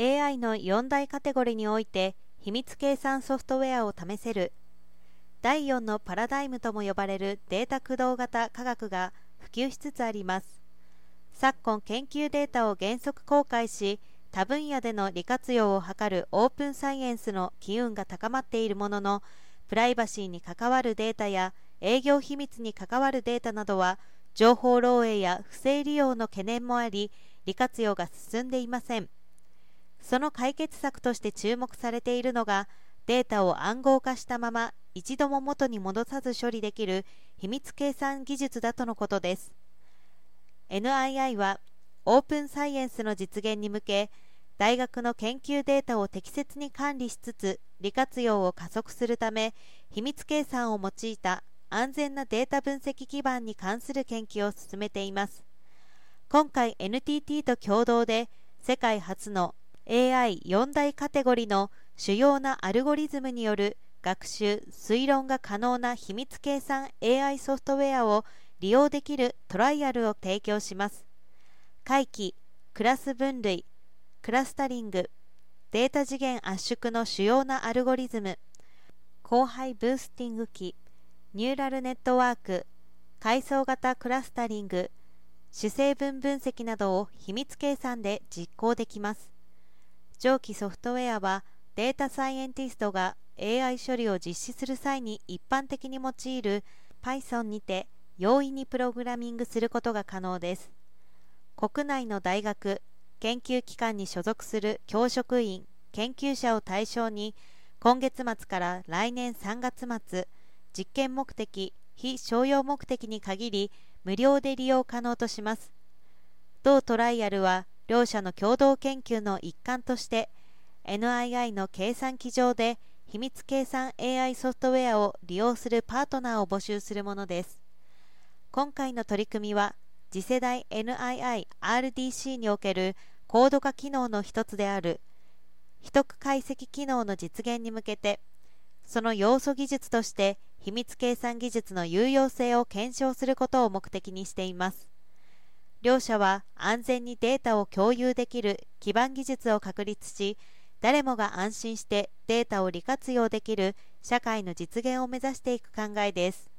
AI の4大カテゴリーにおいて秘密計算ソフトウェアを試せる。第4のパラダイムとも呼ばれるデータ駆動型科学が普及しつつあります。昨今研究データを原則公開し多分野での利活用を図るオープンサイエンスの機運が高まっているもののプライバシーに関わるデータや営業秘密に関わるデータなどは情報漏洩や不正利用の懸念もあり利活用が進んでいません。その解決策として注目されているのがデータを暗号化したまま一度も元に戻さず処理できる秘密計算技術だとのことです。NII はオープンサイエンスの実現に向け大学の研究データを適切に管理しつつ利活用を加速するため秘密計算を用いた安全なデータ分析基盤に関する研究を進めています。今回 NTT と共同で世界初の AI4 大カテゴリの主要なアルゴリズムによる学習・推論が可能な秘密計算 AI ソフトウェアを利用できるトライアルを提供します。回帰、クラス分類、クラスタリング、データ次元圧縮の主要なアルゴリズム広背ブースティング機ニューラルネットワーク階層型クラスタリング主成分分析などを秘密計算で実行できます。上記ソフトウェアはデータサイエンティストが AI 処理を実施する際に一般的に用いる Python にて容易にプログラミングすることが可能です。国内の大学研究機関に所属する教職員研究者を対象に今月末から来年3月末実験目的非商用目的に限り無料で利用可能とします。同トライアルは両者の共同研究の一環として NII の計算機上で秘密計算 AI ソフトウェアを利用するパートナーを募集するものです。今回の取り組みは次世代 NII-RDC における高度化機能の一つである秘匿解析機能の実現に向けてその要素技術として秘密計算技術の有用性を検証することを目的にしています。両社は安全にデータを共有できる基盤技術を確立し誰もが安心してデータを利活用できる社会の実現を目指していく考えです。